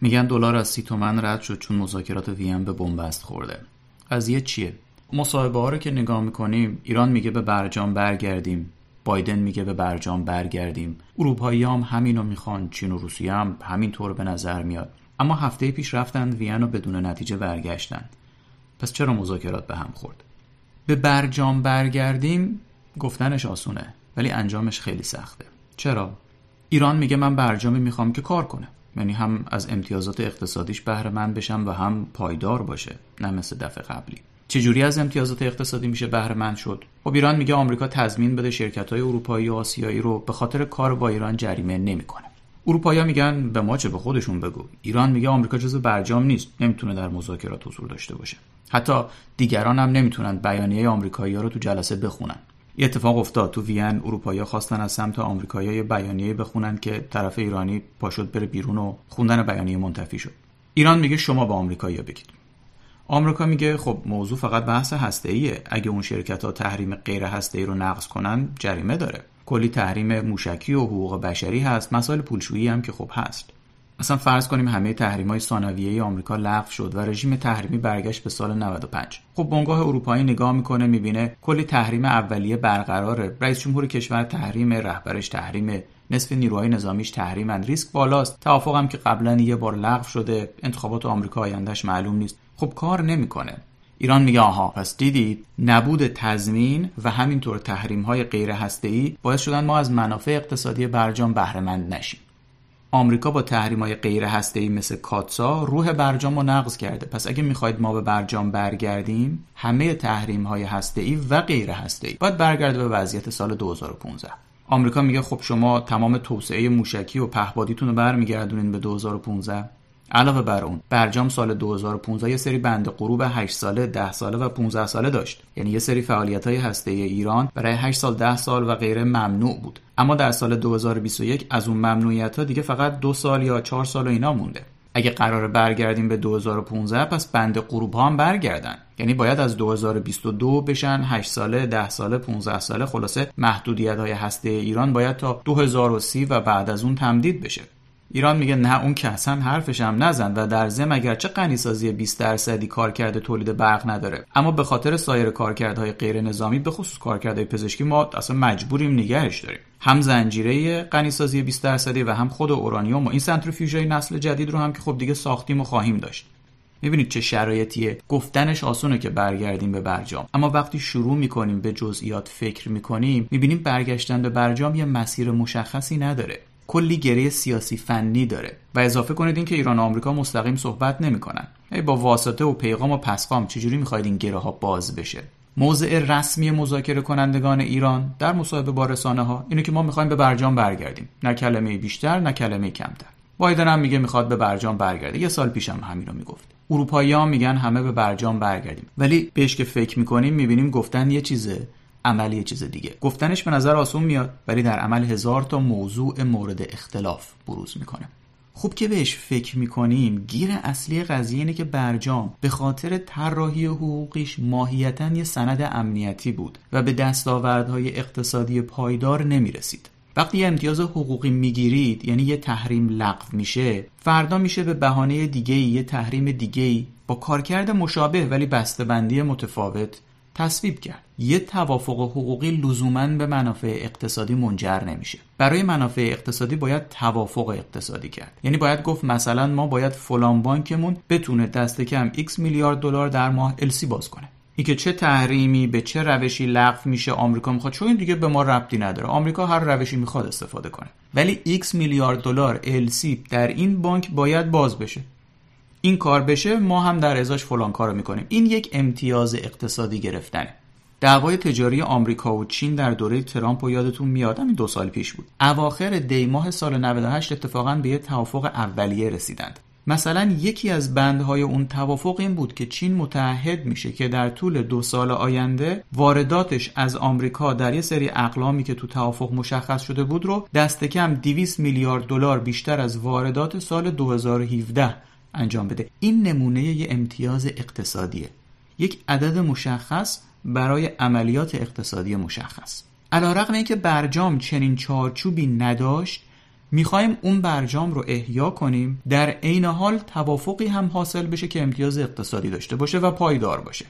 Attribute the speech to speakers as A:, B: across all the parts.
A: میگن دلار از سی تومن رد شد چون مذاکرات وین به بنبست خورده. قضیه چیه؟ مصاحبه ها رو که نگاه می‌کنیم ایران میگه به برجام برگردیم. بایدن میگه به برجام برگردیم. اروپایی هم همینو می‌خوان چین و روسیه هم همینطور به نظر میاد. اما هفته پیش رفتند وین و بدون نتیجه برگشتن پس چرا مذاکرات به هم خورد؟ به برجام برگردیم گفتنش آسونه ولی انجامش خیلی سخته. چرا؟ ایران میگه من برجامی می‌خوام که کار کنه یعنی هم از امتیازات اقتصادیش بهره مند بشم و هم پایدار باشه نه مثل دفعه قبلی. چجوری از امتیازات اقتصادی میشه بهره مند شد؟ خب ایران میگه آمریکا تضمین بده شرکت های اروپایی و آسیایی رو به خاطر کار با ایران جریمه نمی‌کنه. اروپایی میگن به ما چه به خودشون بگو. ایران میگه آمریکا جزو برجام نیست نمی‌تونه در مذاکرات حضور داشته باشه. حتی دیگران هم نمی‌تونن بیانیه آمریکایی ها رو تو جلسه بخونن. یه اتفاق افتاد. تو وین اروپایی خواستن از سمت آمریکایی بیانیه بخونن که طرف ایرانی پاشد بره بیرون و خوندن بیانیه منتفی شد. ایران میگه شما با آمریکایی بگید. آمریکا میگه خب موضوع فقط بحث هسته ایه اگه اون شرکت ها تحریم غیر هسته ای رو نقض کنن جریمه داره. کلی تحریم موشکی و حقوق بشری هست. مسائل پولشویی هم که خب هست. مثلا فرض کنیم همه تحریم های ثانویه آمریکا لغو شد و رژیم تحریمی برگشت به سال 95 خب بنگاه اروپایی نگاه می‌کنه می‌بینه کلی تحریم اولیه برقراره. رئیس جمهور کشور تحریم رهبرش تحریم نصف نیروهای نظامیش تحریمن ریسک بالاست. توافقم که قبلا یه بار لغو شده. انتخابات آمریکا آیندهش معلوم نیست. خب کار نمی‌کنه. ایران میگه آها پس دیدید نبود تضمین و همینطور تحریم های غیر ای باعث شدن ما از منافع اقتصادی برجام بهره مند نشیم. آمریکا با تحریم های غیر ای مثل کاتسا روح برجام رو نقض کرده. پس اگه می‌خواید ما به برجام برگردیم همه تحریم های ای و غیر ای باید برگرده به وضعیت سال 2015 آمریکا میگه خب شما تمام توسعه موشکی و پهپادیتون رو برمیگردونین به 2015 علاوه بر اون برجام سال 2015 یه سری بند غروب 8 ساله 10 ساله و 15 ساله داشت. یعنی یه سری فعالیت های هسته ایران برای 8 سال 10 سال و غیره ممنوع بود. اما در سال 2021 از اون ممنوعیت ها دیگه فقط دو سال یا 4 سال و اینا مونده. اگه قرار برگردیم به 2015 پس بند غروب ها هم برگردن. یعنی باید از 2022 بشن 8 ساله 10 ساله 15 ساله. خلاصه محدودیت های هسته ایران باید تا 2030 و بعد از اون تمدید بشه. ایران میگه نه اون که اصلا حرفش هم نزن و در ضمن اگرچه غنیسازی 20 درصدی کارکرد تولید برق نداره. اما به خاطر سایر کارکردهای غیر نظامی به خصوص کارکردهای پزشکی ما اصلا مجبوریم نگهش داریم. هم زنجیره غنیسازی 20 درصدی و هم خود اورانیوم و این سنتریفیوژهای نسل جدید رو هم که خب دیگه ساختیم و خواهیم داشت. می‌بینید چه شرایطیه. گفتنش آسونه که برگردیم به برجام. اما وقتی شروع می‌کنیم به جزئیات فکر می‌کنیم می‌بینیم برگشتن به برجام یه مسیر مشخصی نداره. کلی گره سیاسی فنی داره و اضافه کنید اینکه ایران و آمریکا مستقیم صحبت نمی‌کنن. ای با واسطه و پیغام و پسخام چجوری می‌خواید این گره ها باز بشه؟ موضع رسمی مذاکره کنندگان ایران در مصاحبه با رسانه ها اینه که ما می‌خوایم به برجام برگردیم. نه کلمه بیشتر نه کلمه کمتر. بایدن هم میگه می‌خواد به برجام برگرده. یه سال پیشم هم همین رو می‌گفت. اروپایی ها میگن همه به برجام برگردیم. ولی بهش که فکر می‌کنیم می‌بینیم گفتن یه چیزه. عمل یه چیز دیگه. گفتنش به نظر آسون میاد ولی در عمل هزار تا موضوع مورد اختلاف بروز می‌کنه. خوب که بهش فکر می‌کنیم گیر اصلی قضیه اینه که برجام به خاطر طراحی حقوقیش ماهیتا یه سند امنیتی بود و به دستاوردهای اقتصادی پایدار نمی‌رسید. وقتی یه امتیاز حقوقی می‌گیرید یعنی یه تحریم لغو میشه فردا میشه به بهانه دیگه یه تحریم دیگه با کارکرد مشابه ولی بسته‌بندی متفاوت تصویب کرد. یه توافق حقوقی لزوما به منافع اقتصادی منجر نمیشه. برای منافع اقتصادی باید توافق اقتصادی کرد. یعنی باید گفت مثلا ما باید فلان بانکمون بتونه دست کم x میلیارد دلار در ماه السی باز کنه. اینکه چه تحریمی به چه روشی لغو میشه آمریکا می‌خواد. چون این دیگه به ما ربطی نداره. آمریکا هر روشی می‌خواد استفاده کنه. ولی x میلیارد دلار السی در این بانک باید باز بشه. این کار بشه ما هم در ازاش فلان کارو می‌کنیم. این یک امتیاز اقتصادی گرفتنه. دعوای تجاری آمریکا و چین در دوره ترامپ و یادتون میاد همین دو سال پیش بود. اواخر دی ماه سال 98 اتفاقا به یه توافق اولیه رسیدند. مثلا یکی از بندهای اون توافق این بود که چین متحد میشه که در طول دو سال آینده وارداتش از آمریکا در یه سری اقلامی که تو توافق مشخص شده بود رو دست کم 200 میلیارد دلار بیشتر از واردات سال 2017 انجام بده. این نمونه یه امتیاز اقتصادیه. یک عدد مشخص برای عملیات اقتصادی مشخص. علا رقم اینکه برجام چنین چارچوبی نداشت می‌خوایم اون برجام رو احیا کنیم در عین حال توافقی هم حاصل بشه که امتیاز اقتصادی داشته باشه و پایدار باشه.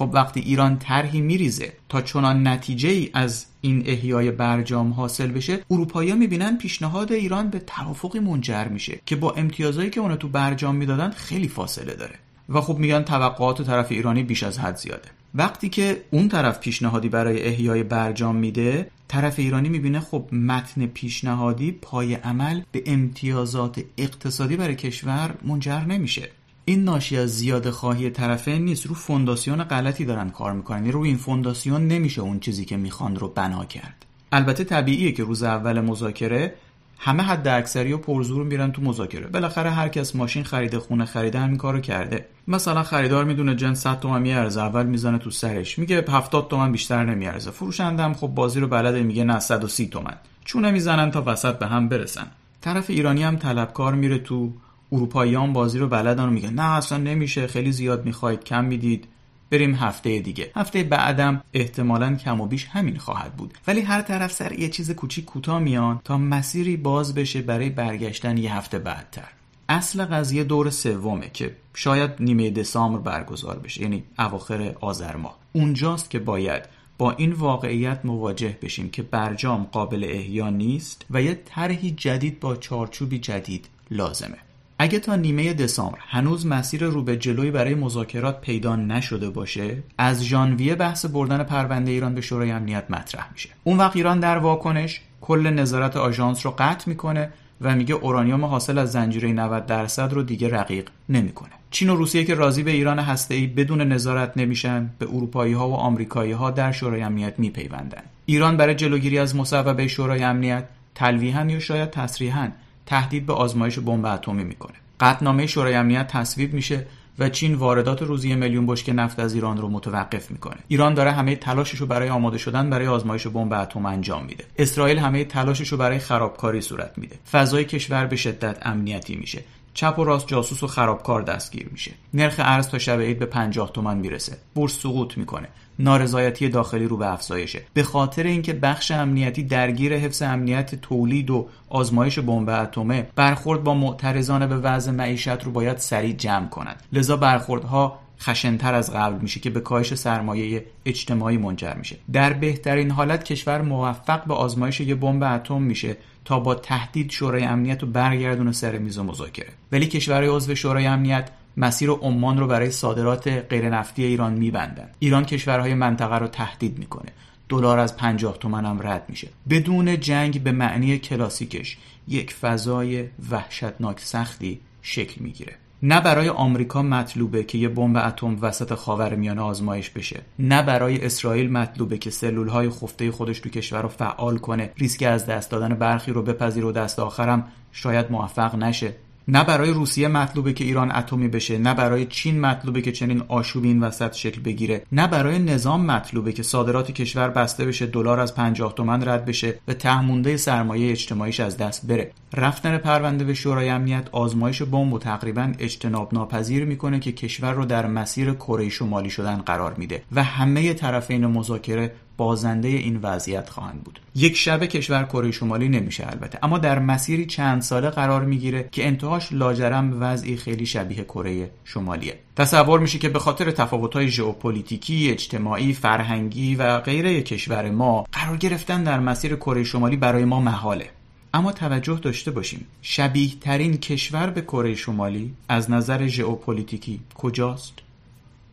A: خب وقتی ایران طرحی میریزه تا چنان نتیجه ای از این احیای برجام حاصل بشه اروپایی می‌بینن پیشنهاد ایران به توافقی منجر میشه که با امتیازهایی که اونا تو برجام می‌دادن خیلی فاصله داره. و خب میگن توقعات طرف ایرانی بیش از حد زیاده. وقتی که اون طرف پیشنهادی برای احیای برجام میده طرف ایرانی می‌بینه خب متن پیشنهادی پای عمل به امتیازات اقتصادی برای کشور منجر نمیشه. این ناشی از زیاده خواهی طرفین نیست. رو فونداسیون غلطی دارن کار می‌کنن. یعنی رو این فونداسیون نمیشه اون چیزی که می‌خوان رو بنا کرد. البته طبیعیه که روز اول مذاکره همه حد اکثری و پرزور میرن تو مذاکره. بالاخره هر کس ماشین خریده خونه خریده همین کارو کرده. مثلا خریدار می‌دونه جنس 100 تومن میارزه اول می‌زنه تو سرش. میگه 70 تومن بیشتر نمیارزه. فروشنده هم خب بازی رو بلده میگه نه 130 تومن. چونه می‌زنن تا وسط به هم برسن. طرف ایرانی هم طلبکار میره تو اروپاییان بازی رو بلدن و میگن نه اصلا نمیشه خیلی زیاد می‌خواید کم می‌دید. بریم هفته دیگه. هفته بعدم احتمالا کم و بیش همین خواهد بود. ولی هر طرف سر یه چیز کوچیک کوتاه میان تا مسیری باز بشه برای برگشتن یه هفته بعدتر. اصل قضیه دور سومه که شاید نیمه دسامبر برگزار بشه یعنی اواخر آذر ماه. اونجاست که باید با این واقعیت مواجه بشیم که برجام قابل احیا نیست و یه طرحی جدید با چارچوبی جدید لازمه. اگه تا نیمه دسامبر هنوز مسیر رو به جلوی برای مذاکرات پیدا نشده باشه از ژانویه بحث بردن پرونده ایران به شورای امنیت مطرح میشه. اون وقت ایران در واکنش کل نظارت آژانس رو قطع می‌کنه و میگه اورانیوم حاصل از زنجیره 90 درصد رو دیگه رقیق نمی‌کنه. چین و روسیه که راضی به ایران ای بدون نظارت نمیشن به اروپایی ها و آمریکایی ها در شورای امنیت میپیوندن. ایران برای جلوگیری از مصوبه شورای امنیت تلویحا یا شاید تصریحا تهدید به آزمایش بمب اتمی می‌کنه. قطعنامه شورای امنیت تصویب میشه و چین واردات روزی میلیون بشکه نفت از ایران رو متوقف می‌کنه. ایران داره همه تلاشش رو برای آماده شدن برای آزمایش بمب اتم انجام میده. اسرائیل همه تلاشش رو برای خرابکاری صورت میده. فضای کشور به شدت امنیتی میشه. چپ و راست جاسوس و خرابکار دستگیر میشه. نرخ ارز تا شب عید به 50 تومن می‌رسه. بورس سقوط می‌کنه. نارضایتی داخلی رو به افزایشه. به خاطر اینکه بخش امنیتی درگیر حفظ امنیت تولید و آزمایش بمب اتمه برخورد با معترضان به وضع معیشت رو باید سریع جمع کنند لذا برخوردها خشنتر از قبل میشه که به کاهش سرمایه اجتماعی منجر میشه. در بهترین حالت کشور موفق به آزمایش یه بمب اتم میشه تا با تهدید شورای امنیت رو برگردونه سر میز مذاکره. ولی کشورهای عضو شورای امنیت مسیر عمان رو برای صادرات غیرنفتی ایران میبندن. ایران کشورهای منطقه رو تهدید می‌کنه. دلار از 50 تومن هم رد میشه. بدون جنگ به معنی کلاسیکش یک فضای وحشتناک سختی شکل می‌گیره. نه برای آمریکا مطلوبه که یه بمب اتم وسط خاورمیانه آزمایش بشه. نه برای اسرائیل مطلوبه که سلولهای خفته خودش تو کشور رو فعال کنه. ریسک از دست دادن برخی رو بپذیر و دست آخرم شاید موفق نشه. نه برای روسیه مطلوبه که ایران اتمی بشه نه برای چین مطلوبه که چنین آشوبی این وسط شکل بگیره نه برای نظام مطلوبه که صادرات کشور بسته بشه دلار از 50 تومن رد بشه و تهمونده سرمایه اجتماعیش از دست بره. رفتن پرونده به شورای امنیت آزمایش بمب و تقریبا اجتناب ناپذیر می‌کنه که کشور رو در مسیر کره شمالی شدن قرار میده و همه طرفین مذاکره بازنده این وضعیت خواهند بود. یک شب کشور کره شمالی نمیشه البته اما در مسیری چند ساله قرار می‌گیره که انتهاش لاجرم وضعی خیلی شبیه کره شمالیه. تصور میشه که به خاطر تفاوت‌های ژئوپلیتیکی، اجتماعی، فرهنگی و غیره کشور ما قرار گرفتن در مسیر کره شمالی برای ما محاله. اما توجه داشته باشیم شبیه ترین کشور به کره شمالی از نظر ژئوپلیتیکی کجاست؟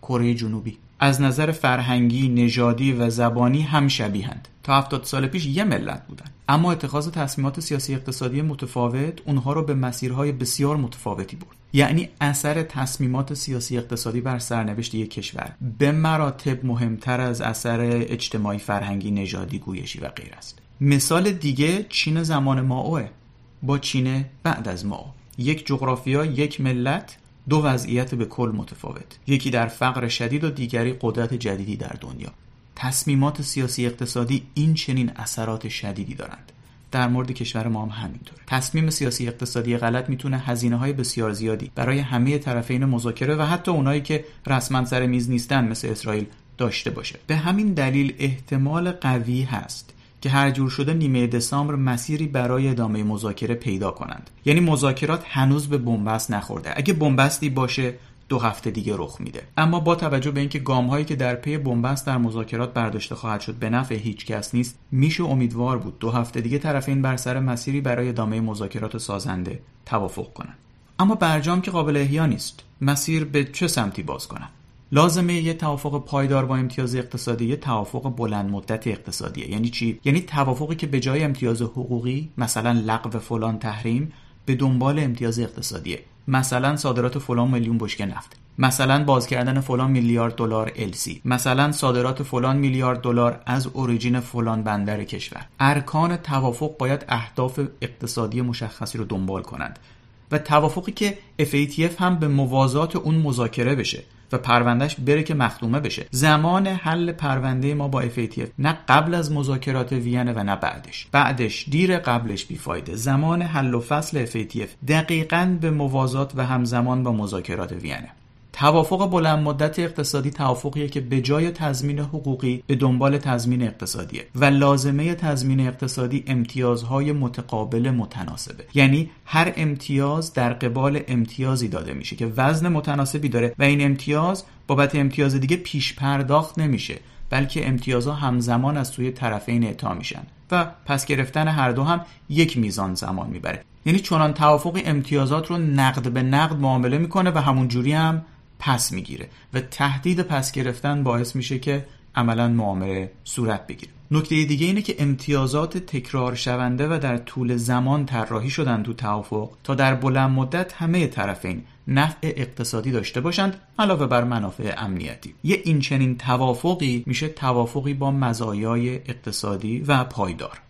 A: کره جنوبی. از نظر فرهنگی، نژادی و زبانی هم شبیهند. تا 70 سال پیش یه ملت بودن. اما اتخاذ تصمیمات سیاسی اقتصادی متفاوت اونها رو به مسیرهای بسیار متفاوتی برد. یعنی اثر تصمیمات سیاسی اقتصادی بر سرنوشت یک کشور به مراتب مهمتر از اثر اجتماعی فرهنگی نژادی گویشی و غیر است. مثال دیگه چین زمان ماوه با چین بعد از ماو یک جغرافیا یک ملت دو وضعیت به کل متفاوت. یکی در فقر شدید و دیگری قدرت جدیدی در دنیا. تصمیمات سیاسی اقتصادی این چنین اثرات شدیدی دارند. در مورد کشور ما هم همینطور. تصمیم سیاسی اقتصادی غلط می‌تونه هزینه های بسیار زیادی برای همه طرفین مذاکره و حتی اونایی که رسما سر میز نیستن مثل اسرائیل داشته باشه. به همین دلیل احتمال قوی هست که هر جور شده نیمه دسامبر مسیری برای ادامه مذاکره پیدا کنند. یعنی مذاکرات هنوز به بنبست نخورده. اگه بنبستی باشه دو هفته دیگه رخ میده. اما با توجه به اینکه گام هایی که در پی بنبست در مذاکرات برداشته خواهد شد به نفع هیچ کس نیست میشه امیدوار بود دو هفته دیگه طرفین بر سر مسیری برای ادامه مذاکرات سازنده توافق کنند. اما برجام که قابل احیا نیست. مسیر به چه سمتی باز کنند لازمه یه توافق پایدار با امتیاز اقتصادی یه توافق بلند مدت اقتصادیه یعنی چی؟ یعنی توافقی که به جای امتیاز حقوقی مثلا لغو فلان تحریم به دنبال امتیاز اقتصادیه مثلا صادرات فلان میلیون بشکه نفت. مثلا باز کردن فلان میلیارد دلار السی مثلا صادرات فلان میلیارد دلار از اوریجین فلان بندر کشور. ارکان توافق باید اهداف اقتصادی مشخصی رو دنبال کنند. و توافقی که FATF هم به موازات اون مذاکره بشه. و پروندهش بره که مختومه بشه. زمان حل پرونده ما با FATF نه قبل از مذاکرات وینه و نه بعدش. بعدش دیر قبلش بیفایده. زمان حل و فصل FATF دقیقا به موازات و همزمان با مذاکرات وینه توافق بلند مدت اقتصادی توافقیه که به جای تضمین حقوقی به دنبال تضمین اقتصادیه و لازمه تضمین اقتصادی امتیازهای متقابل متناسبه. یعنی هر امتیاز در قبال امتیازی داده میشه که وزن متناسبی داره و این امتیاز بابت امتیاز دیگه پیش پرداخت نمیشه بلکه امتیازها همزمان از سوی طرفین اعطا میشن و پس گرفتن هر دو هم یک میزان زمان می‌بره. یعنی چنان توافق امتیازات رو نقد به نقد معامله می‌کنه و همون جوری هم پس می‌گیره و تهدید پس گرفتن باعث میشه که عملا معامله صورت بگیره. نکته دیگه اینه که امتیازات تکرار شونده و در طول زمان طراحی شدن تو توافق تا در بلند مدت همه طرفین نفع اقتصادی داشته باشند علاوه بر منافع امنیتی. یه این چنین توافقی میشه توافقی با مزایای اقتصادی و پایدار.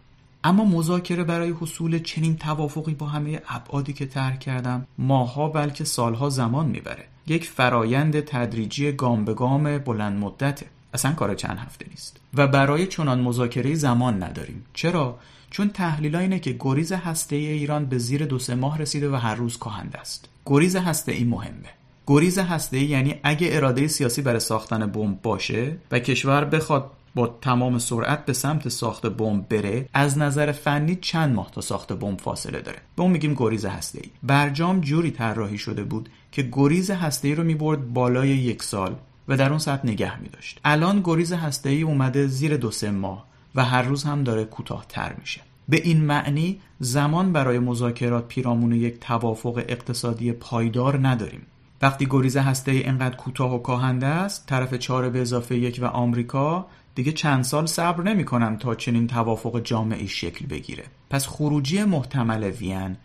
A: اما مذاکره برای حصول چنین توافقی با همه ابعادی که طرح کردم ماها بلکه سالها زمان می‌بره. یک فرایند تدریجی گام به گام بلند مدته اصلا کار چند هفته نیست. و برای چنان مذاکره زمان نداریم. چرا؟ چون تحلیل اینه که گریز هسته ای ایران به زیر دو سه ماه رسیده و هر روز کاهنده است. گریز هسته ای مهمه. گریز هسته ای یعنی اگه اراده سیاسی برای ساختن بمب باشه و کشور بخواد با تمام سرعت به سمت ساخت بمب بره از نظر فنی چند ماه تا ساخت بمب فاصله داره. به اون میگیم گریز هسته ای. برجام جوری طراحی شده بود که گریز هسته ای رو می‌برد بالای یک سال و در اون سطح نگه میداشت. الان گریز هسته ای اومده زیر دو سه ماه و هر روز هم داره کوتاهتر میشه. به این معنی زمان برای مذاکرات پیرامون یک توافق اقتصادی پایدار نداریم. وقتی گریز هسته ای انقدر کوتاه و کاهنده است طرف چهار به اضافه یک و آمریکا دیگه چند سال صبر نمی‌کنن تا چنین توافق جامعی شکل بگیره. پس خروجی محتمل وین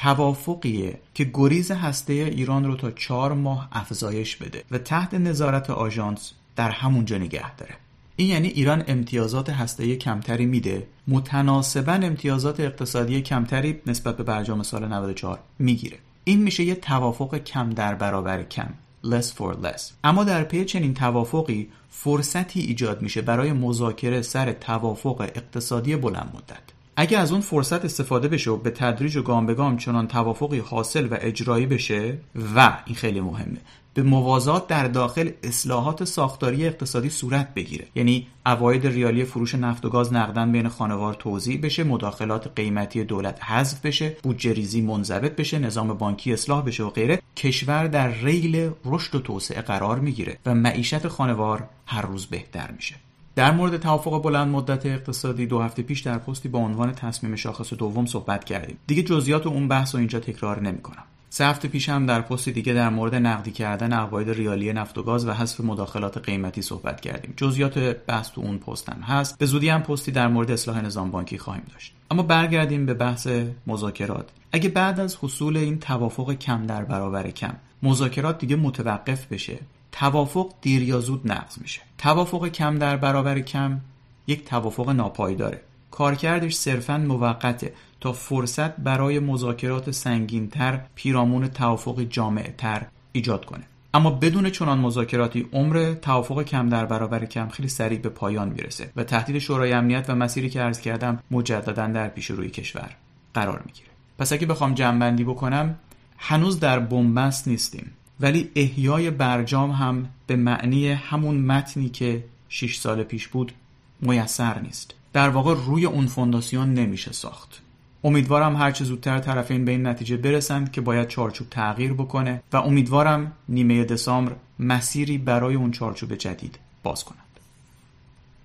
A: توافقیه که گریز هسته ایران رو تا چهار ماه افزایش بده و تحت نظارت آژانس در همونجا نگه داره. این یعنی ایران امتیازات هسته کمتری میده. متناسبا امتیازات اقتصادی کمتری نسبت به برجام سال 94 می‌گیره. این میشه یه توافق کم در برابر کم. Less for less. اما در پی چنین توافقی فرصتی ایجاد میشه برای مذاکره سر توافق اقتصادی بلند مدت. اگه از اون فرصت استفاده بشه و به تدریج و گام به گام چنان توافقی حاصل و اجرایی بشه و این خیلی مهمه. به موازات در داخل اصلاحات ساختاری اقتصادی صورت بگیره. یعنی اواید ریالی فروش نفت و گاز نقدن بین خانوار توضیح بشه مداخلات قیمتی دولت حذف بشه بودجه ریزی منضبط بشه نظام بانکی اصلاح بشه و غیره. کشور در ریل رشد و توسعه قرار می‌گیره و معیشت خانوار هر روز بهتر میشه. در مورد توافق بلند مدت اقتصادی دو هفته پیش در پستی با عنوان تصمیم شاخص دوم صحبت کردیم. دیگه جزئیات اون بحث و اینجا تکرار نمی‌کنم. سه هفته پیش هم در پستی دیگه در مورد نقدی کردن عقاید ریالی نفت و گاز و حذف مداخلات قیمتی صحبت کردیم. جزئیات بحث تو اون پست هم هست. به زودی هم پستی در مورد اصلاح نظام بانکی خواهیم داشت. اما برگردیم به بحث مذاکرات. اگه بعد از حصول این توافق کم در برابر کم مذاکرات دیگه متوقف بشه. توافق دیر یا زود نقض میشه. توافق کم در برابر کم یک توافق ناپایداره کارکردش صرفا موقته تا فرصت برای مذاکرات سنگینتر پیرامون توافق جامعتر ایجاد کنه. اما بدون چنان مذاکراتی عمر توافق کم در برابر کم خیلی سریع به پایان می‌رسه و تهدید شورای امنیت و مسیری که عرض کردم مجددا در پیش روی کشور قرار می‌گیره. پس اگه بخوام جمعبندی بکنم هنوز در بنبست نیستیم. ولی احیای برجام هم به معنی همون متنی که 6 سال پیش بود میسر نیست. در واقع روی اون فونداسیون نمیشه ساخت. امیدوارم هرچه زودتر طرفین به این نتیجه برسند که باید چارچوب تغییر بکنه و امیدوارم نیمه دسامبر مسیری برای اون چارچوب جدید باز کنه